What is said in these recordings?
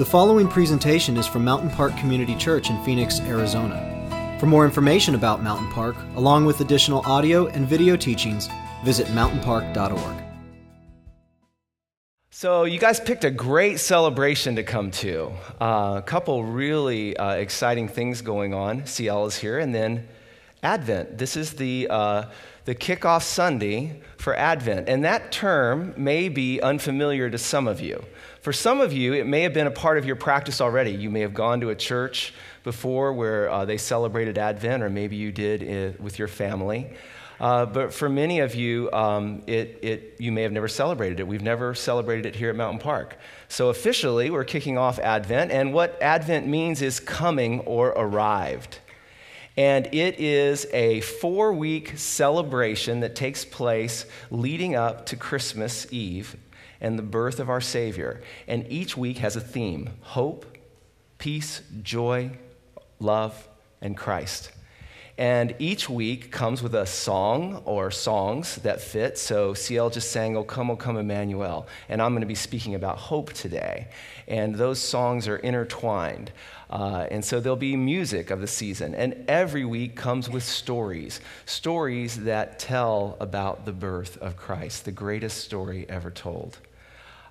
The following presentation is from Mountain Park Community Church in Phoenix, Arizona. For more information about Mountain Park, along with additional audio and video teachings, visit mountainpark.org. So, you guys picked a great celebration to come to. Uh, a couple really uh, exciting things going on. CL is here, and then Advent. This is the, uh, the kickoff Sunday for Advent. And that term may be unfamiliar to some of you. For some of you, it may have been a part of your practice already. You may have gone to a church before where uh, they celebrated Advent, or maybe you did it with your family. Uh, but for many of you, um, it, it, you may have never celebrated it. We've never celebrated it here at Mountain Park. So officially, we're kicking off Advent, and what Advent means is coming or arrived. And it is a four week celebration that takes place leading up to Christmas Eve and the birth of our Savior. And each week has a theme hope, peace, joy, love, and Christ. And each week comes with a song or songs that fit. So CL just sang, O Come, O Come, Emmanuel. And I'm going to be speaking about hope today. And those songs are intertwined. Uh, and so there'll be music of the season. And every week comes with stories stories that tell about the birth of Christ, the greatest story ever told.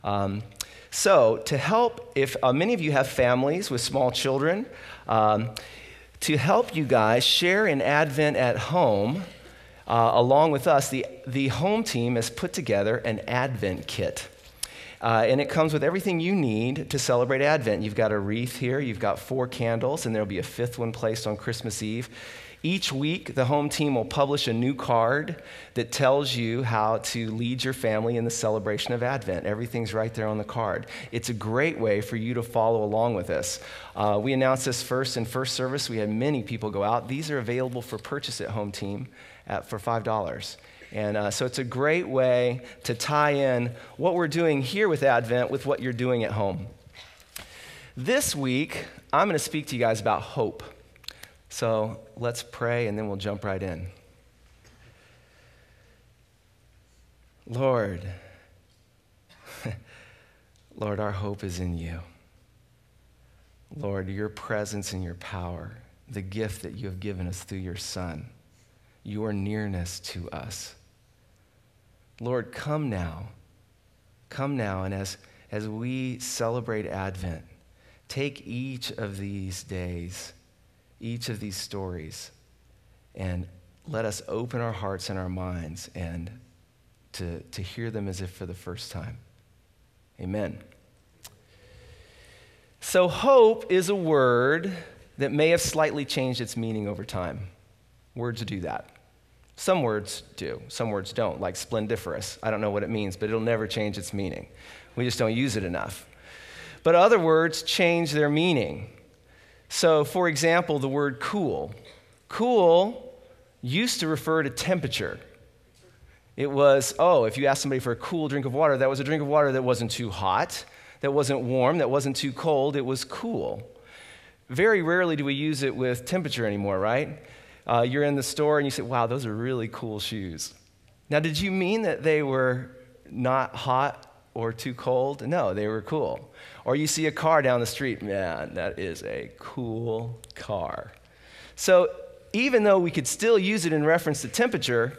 Um, so, to help, if uh, many of you have families with small children, um, to help you guys share in Advent at home, uh, along with us, the, the home team has put together an Advent kit. Uh, and it comes with everything you need to celebrate Advent. You've got a wreath here, you've got four candles, and there'll be a fifth one placed on Christmas Eve. Each week, the home team will publish a new card that tells you how to lead your family in the celebration of Advent. Everything's right there on the card. It's a great way for you to follow along with us. Uh, we announced this first in first service. We had many people go out. These are available for purchase at home team at, for $5. And uh, so it's a great way to tie in what we're doing here with Advent with what you're doing at home. This week, I'm going to speak to you guys about hope. So let's pray and then we'll jump right in. Lord, Lord, our hope is in you. Lord, your presence and your power, the gift that you have given us through your Son, your nearness to us. Lord, come now. Come now, and as, as we celebrate Advent, take each of these days each of these stories and let us open our hearts and our minds and to, to hear them as if for the first time. Amen. So, hope is a word that may have slightly changed its meaning over time. Words do that. Some words do, some words don't, like splendiferous. I don't know what it means, but it'll never change its meaning. We just don't use it enough. But other words change their meaning. So, for example, the word cool. Cool used to refer to temperature. It was, oh, if you asked somebody for a cool drink of water, that was a drink of water that wasn't too hot, that wasn't warm, that wasn't too cold, it was cool. Very rarely do we use it with temperature anymore, right? Uh, you're in the store and you say, wow, those are really cool shoes. Now, did you mean that they were not hot or too cold? No, they were cool. Or you see a car down the street, man, that is a cool car. So even though we could still use it in reference to temperature,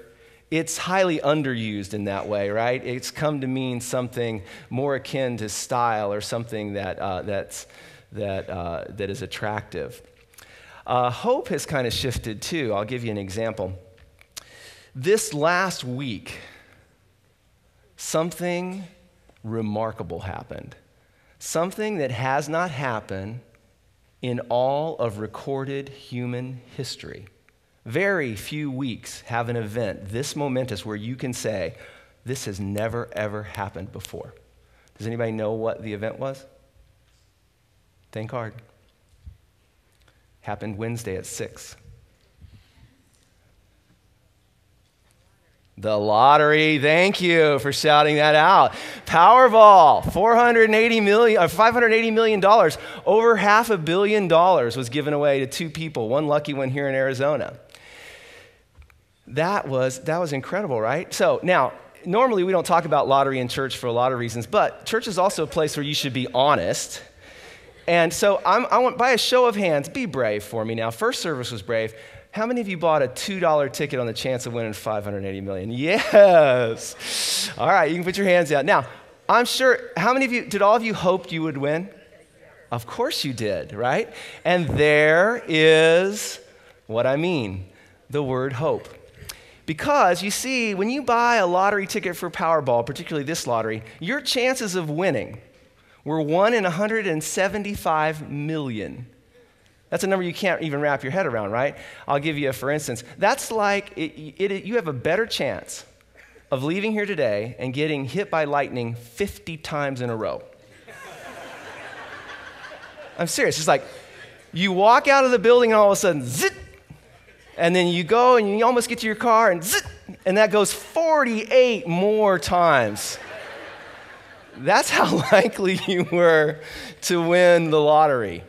it's highly underused in that way, right? It's come to mean something more akin to style or something that, uh, that's, that, uh, that is attractive. Uh, hope has kind of shifted too. I'll give you an example. This last week, something remarkable happened. Something that has not happened in all of recorded human history. Very few weeks have an event this momentous where you can say, This has never, ever happened before. Does anybody know what the event was? Think hard. Happened Wednesday at 6. The lottery, thank you for shouting that out. Powerball, 480 million, uh, $580 million. Over half a billion dollars was given away to two people, one lucky one here in Arizona. That was, that was incredible, right? So now, normally we don't talk about lottery in church for a lot of reasons, but church is also a place where you should be honest And so I'm, I want, by a show of hands, be brave for me now. First service was brave. How many of you bought a $2 ticket on the chance of winning 580 million? Yes. All right, you can put your hands out. Now, I'm sure, how many of you, did all of you hope you would win? Of course you did, right? And there is what I mean the word hope. Because you see, when you buy a lottery ticket for Powerball, particularly this lottery, your chances of winning were 1 in 175 million. That's a number you can't even wrap your head around, right? I'll give you a for instance. That's like it, it, it, you have a better chance of leaving here today and getting hit by lightning 50 times in a row. I'm serious. It's like you walk out of the building and all of a sudden, zit, and then you go and you almost get to your car and zit, and that goes 48 more times. That's how likely you were to win the lottery.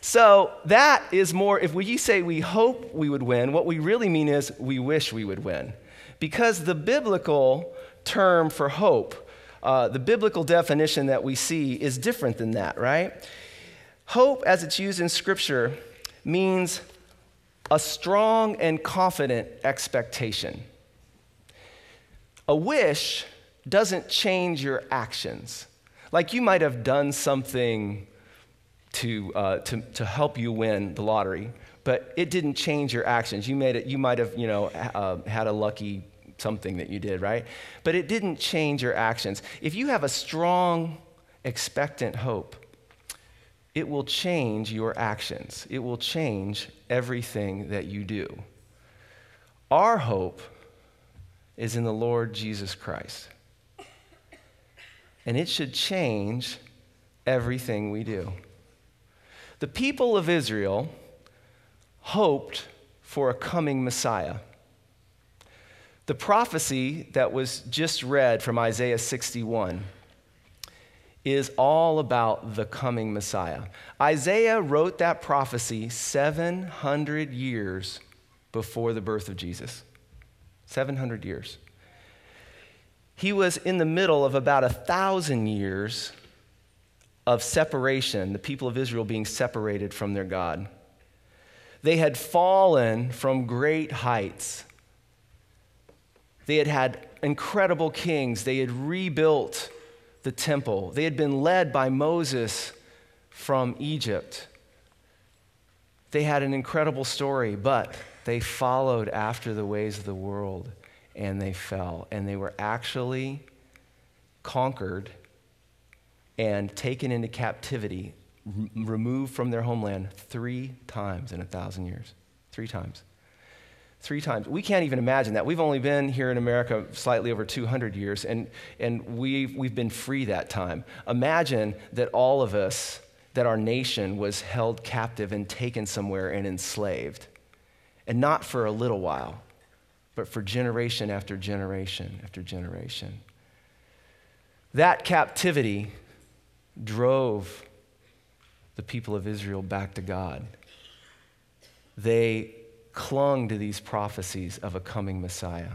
So that is more, if we say we hope we would win, what we really mean is we wish we would win. Because the biblical term for hope, uh, the biblical definition that we see is different than that, right? Hope, as it's used in Scripture, means a strong and confident expectation. A wish doesn't change your actions. Like you might have done something to, uh, to, to help you win the lottery, but it didn't change your actions. You, made it, you might have you know, uh, had a lucky something that you did, right? But it didn't change your actions. If you have a strong, expectant hope, it will change your actions. It will change everything that you do. Our hope is in the Lord Jesus Christ. And it should change everything we do. The people of Israel hoped for a coming Messiah. The prophecy that was just read from Isaiah 61 is all about the coming Messiah. Isaiah wrote that prophecy 700 years before the birth of Jesus. 700 years. He was in the middle of about a thousand years of separation, the people of Israel being separated from their God. They had fallen from great heights. They had had incredible kings. They had rebuilt the temple. They had been led by Moses from Egypt. They had an incredible story, but they followed after the ways of the world and they fell. And they were actually conquered and taken into captivity, r- removed from their homeland three times in a thousand years. Three times. Three times. We can't even imagine that. We've only been here in America slightly over 200 years, and, and we've, we've been free that time. Imagine that all of us, that our nation was held captive and taken somewhere and enslaved. And not for a little while, but for generation after generation after generation. That captivity drove the people of Israel back to God. They clung to these prophecies of a coming Messiah.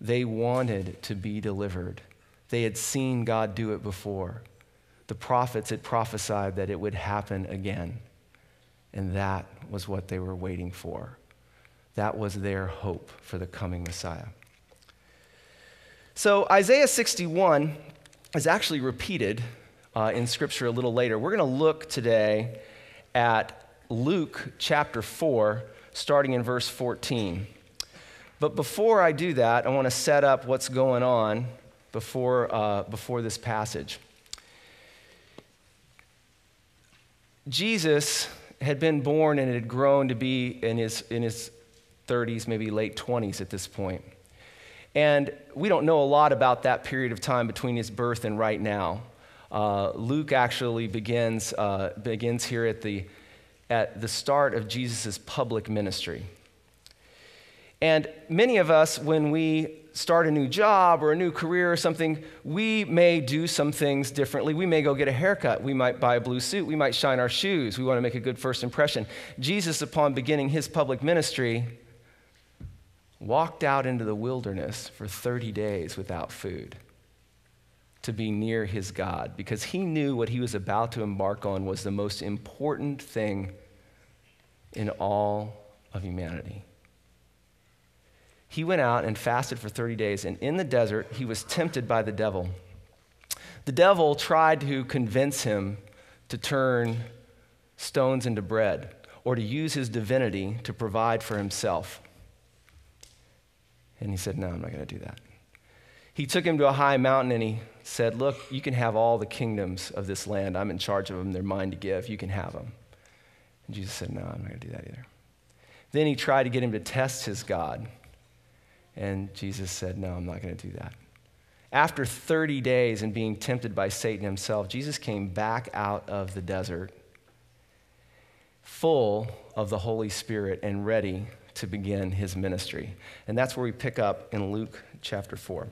They wanted to be delivered. They had seen God do it before. The prophets had prophesied that it would happen again. And that was what they were waiting for. That was their hope for the coming Messiah. So, Isaiah 61 is actually repeated uh, in Scripture a little later. We're going to look today at Luke chapter 4, starting in verse 14. But before I do that, I want to set up what's going on before, uh, before this passage. Jesus had been born and had grown to be in his, in his 30s, maybe late 20s at this point. And we don't know a lot about that period of time between his birth and right now. Uh, Luke actually begins, uh, begins here at the, at the start of Jesus' public ministry. And many of us, when we start a new job or a new career or something, we may do some things differently. We may go get a haircut. We might buy a blue suit. We might shine our shoes. We want to make a good first impression. Jesus, upon beginning his public ministry, walked out into the wilderness for 30 days without food to be near his God because he knew what he was about to embark on was the most important thing in all of humanity. He went out and fasted for 30 days, and in the desert, he was tempted by the devil. The devil tried to convince him to turn stones into bread or to use his divinity to provide for himself. And he said, No, I'm not going to do that. He took him to a high mountain and he said, Look, you can have all the kingdoms of this land. I'm in charge of them. They're mine to give. You can have them. And Jesus said, No, I'm not going to do that either. Then he tried to get him to test his God. And Jesus said, No, I'm not going to do that. After 30 days and being tempted by Satan himself, Jesus came back out of the desert full of the Holy Spirit and ready to begin his ministry. And that's where we pick up in Luke chapter 4.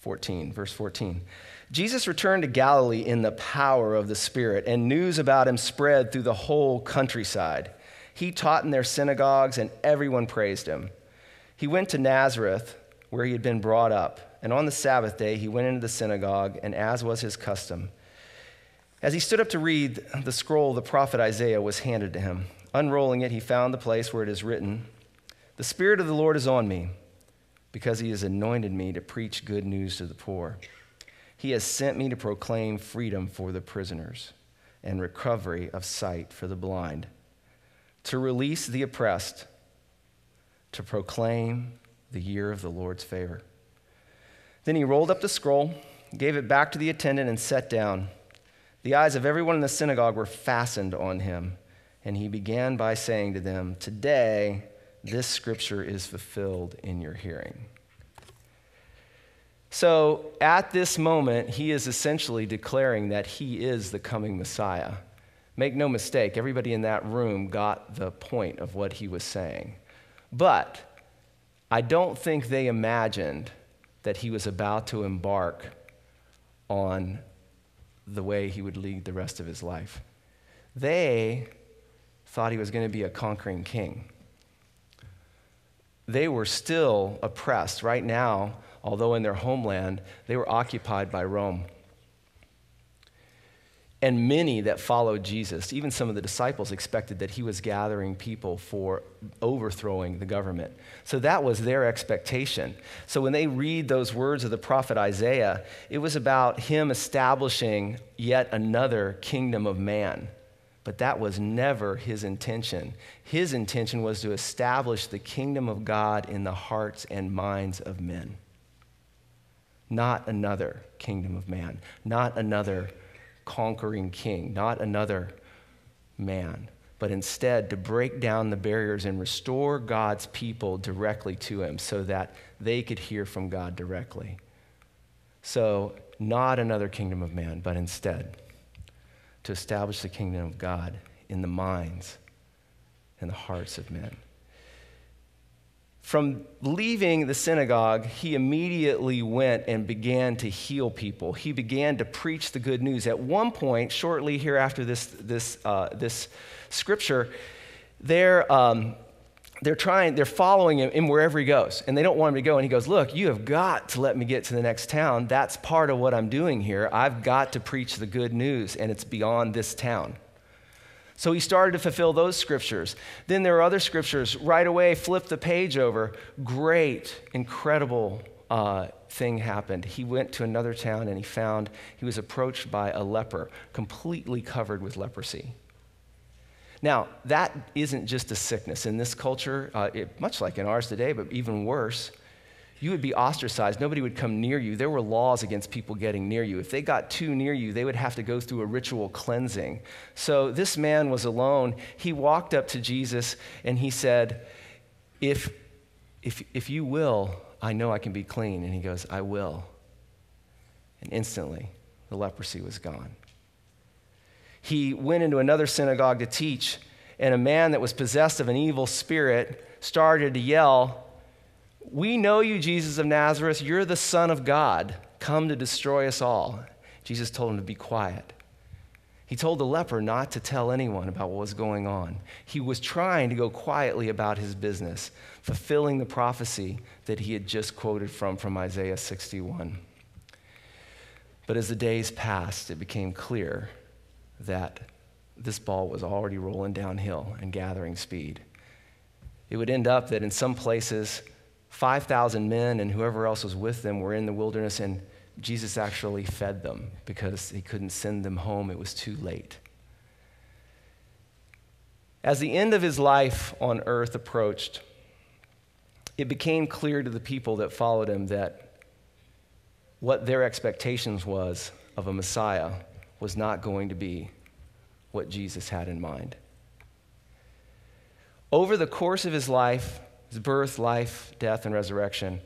14, verse 14. Jesus returned to Galilee in the power of the Spirit, and news about him spread through the whole countryside. He taught in their synagogues, and everyone praised him. He went to Nazareth, where he had been brought up, and on the Sabbath day he went into the synagogue, and as was his custom, as he stood up to read, the scroll the prophet Isaiah was handed to him. Unrolling it, he found the place where it is written The Spirit of the Lord is on me, because he has anointed me to preach good news to the poor. He has sent me to proclaim freedom for the prisoners and recovery of sight for the blind, to release the oppressed, to proclaim the year of the Lord's favor. Then he rolled up the scroll, gave it back to the attendant, and sat down. The eyes of everyone in the synagogue were fastened on him, and he began by saying to them, Today, this scripture is fulfilled in your hearing. So, at this moment, he is essentially declaring that he is the coming Messiah. Make no mistake, everybody in that room got the point of what he was saying. But I don't think they imagined that he was about to embark on the way he would lead the rest of his life. They thought he was going to be a conquering king. They were still oppressed. Right now, although in their homeland, they were occupied by Rome and many that followed Jesus, even some of the disciples, expected that he was gathering people for overthrowing the government. So that was their expectation. So when they read those words of the prophet Isaiah, it was about him establishing yet another kingdom of man. But that was never his intention. His intention was to establish the kingdom of God in the hearts and minds of men. Not another kingdom of man, not another conquering king, not another man, but instead to break down the barriers and restore God's people directly to him so that they could hear from God directly. So, not another kingdom of man, but instead to establish the kingdom of God in the minds and the hearts of men. From leaving the synagogue, he immediately went and began to heal people. He began to preach the good news. At one point, shortly here after this, this, uh, this scripture, they're, um, they're trying, they're following him in wherever he goes, and they don't want him to go. And he goes, Look, you have got to let me get to the next town. That's part of what I'm doing here. I've got to preach the good news, and it's beyond this town. So he started to fulfill those scriptures. Then there are other scriptures. Right away, flip the page over. Great, incredible uh, thing happened. He went to another town and he found he was approached by a leper, completely covered with leprosy. Now, that isn't just a sickness. In this culture, uh, it, much like in ours today, but even worse, you would be ostracized. Nobody would come near you. There were laws against people getting near you. If they got too near you, they would have to go through a ritual cleansing. So this man was alone. He walked up to Jesus and he said, If, if, if you will, I know I can be clean. And he goes, I will. And instantly, the leprosy was gone. He went into another synagogue to teach, and a man that was possessed of an evil spirit started to yell, we know you, Jesus of Nazareth. You're the Son of God, come to destroy us all. Jesus told him to be quiet. He told the leper not to tell anyone about what was going on. He was trying to go quietly about his business, fulfilling the prophecy that he had just quoted from from Isaiah 61. But as the days passed, it became clear that this ball was already rolling downhill and gathering speed. It would end up that in some places, 5,000 men and whoever else was with them were in the wilderness, and Jesus actually fed them because he couldn't send them home. It was too late. As the end of his life on earth approached, it became clear to the people that followed him that what their expectations was of a Messiah was not going to be what Jesus had in mind. Over the course of his life, his birth, life, death, and resurrection,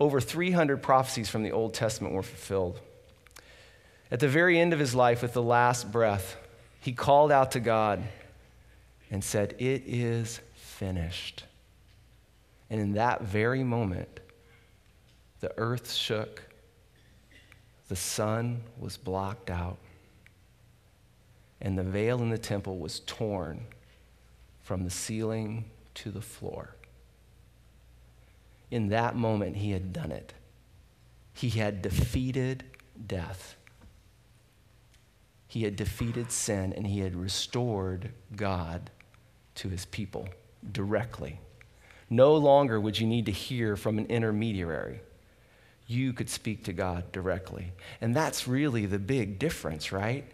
over 300 prophecies from the Old Testament were fulfilled. At the very end of his life, with the last breath, he called out to God and said, It is finished. And in that very moment, the earth shook, the sun was blocked out, and the veil in the temple was torn from the ceiling to the floor. In that moment, he had done it. He had defeated death. He had defeated sin and he had restored God to his people directly. No longer would you need to hear from an intermediary. You could speak to God directly. And that's really the big difference, right?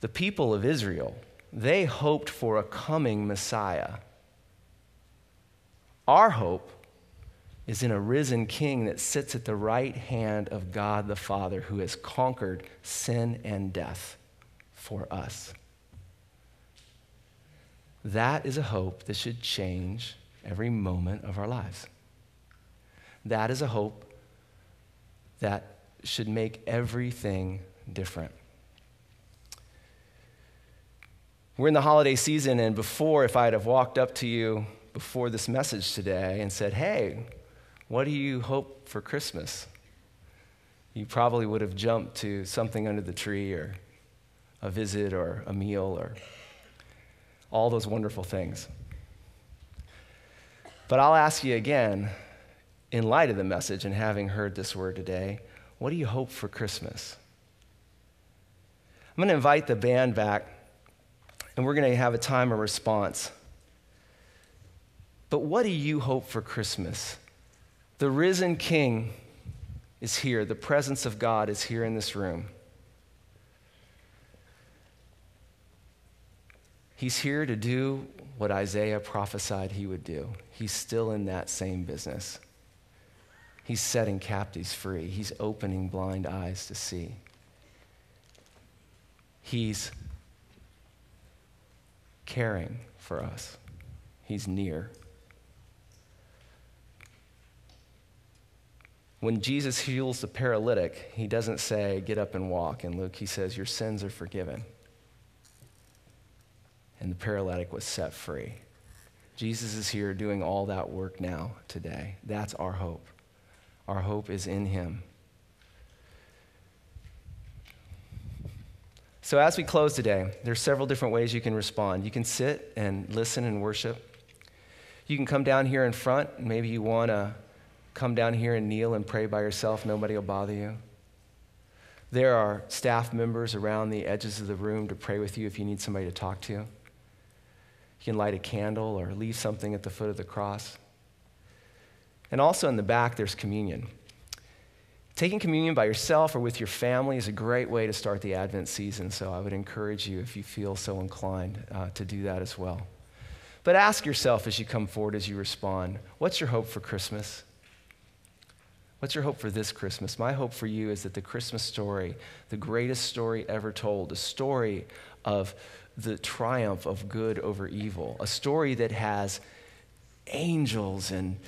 The people of Israel, they hoped for a coming Messiah our hope is in a risen king that sits at the right hand of God the Father who has conquered sin and death for us. That is a hope that should change every moment of our lives. That is a hope that should make everything different. We're in the holiday season, and before, if I'd have walked up to you before this message today and said, Hey, what do you hope for Christmas? You probably would have jumped to something under the tree or a visit or a meal or all those wonderful things. But I'll ask you again, in light of the message and having heard this word today, what do you hope for Christmas? I'm going to invite the band back, and we're going to have a time of response. But what do you hope for Christmas? The risen King is here, the presence of God is here in this room. He's here to do what Isaiah prophesied he would do. He's still in that same business. He's setting captives free, he's opening blind eyes to see. He's caring for us, he's near. When Jesus heals the paralytic, he doesn't say, Get up and walk. In Luke, he says, Your sins are forgiven. And the paralytic was set free. Jesus is here doing all that work now, today. That's our hope. Our hope is in him. So, as we close today, there's several different ways you can respond. You can sit and listen and worship. You can come down here in front. Maybe you want to come down here and kneel and pray by yourself. Nobody will bother you. There are staff members around the edges of the room to pray with you if you need somebody to talk to. You can light a candle or leave something at the foot of the cross. And also in the back, there's communion. Taking communion by yourself or with your family is a great way to start the Advent season, so I would encourage you, if you feel so inclined, uh, to do that as well. But ask yourself as you come forward, as you respond, what's your hope for Christmas? What's your hope for this Christmas? My hope for you is that the Christmas story, the greatest story ever told, a story of the triumph of good over evil, a story that has angels and,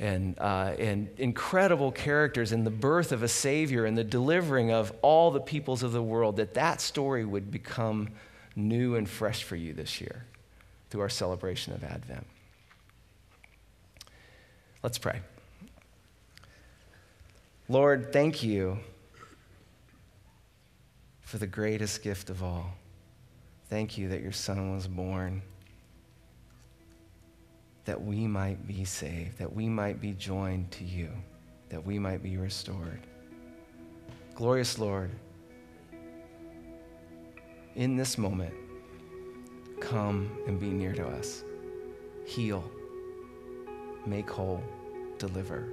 and, uh, and incredible characters and the birth of a Savior and the delivering of all the peoples of the world, that that story would become new and fresh for you this year through our celebration of Advent. Let's pray. Lord, thank you for the greatest gift of all. Thank you that your Son was born, that we might be saved, that we might be joined to you, that we might be restored. Glorious Lord, in this moment, come and be near to us. Heal, make whole, deliver.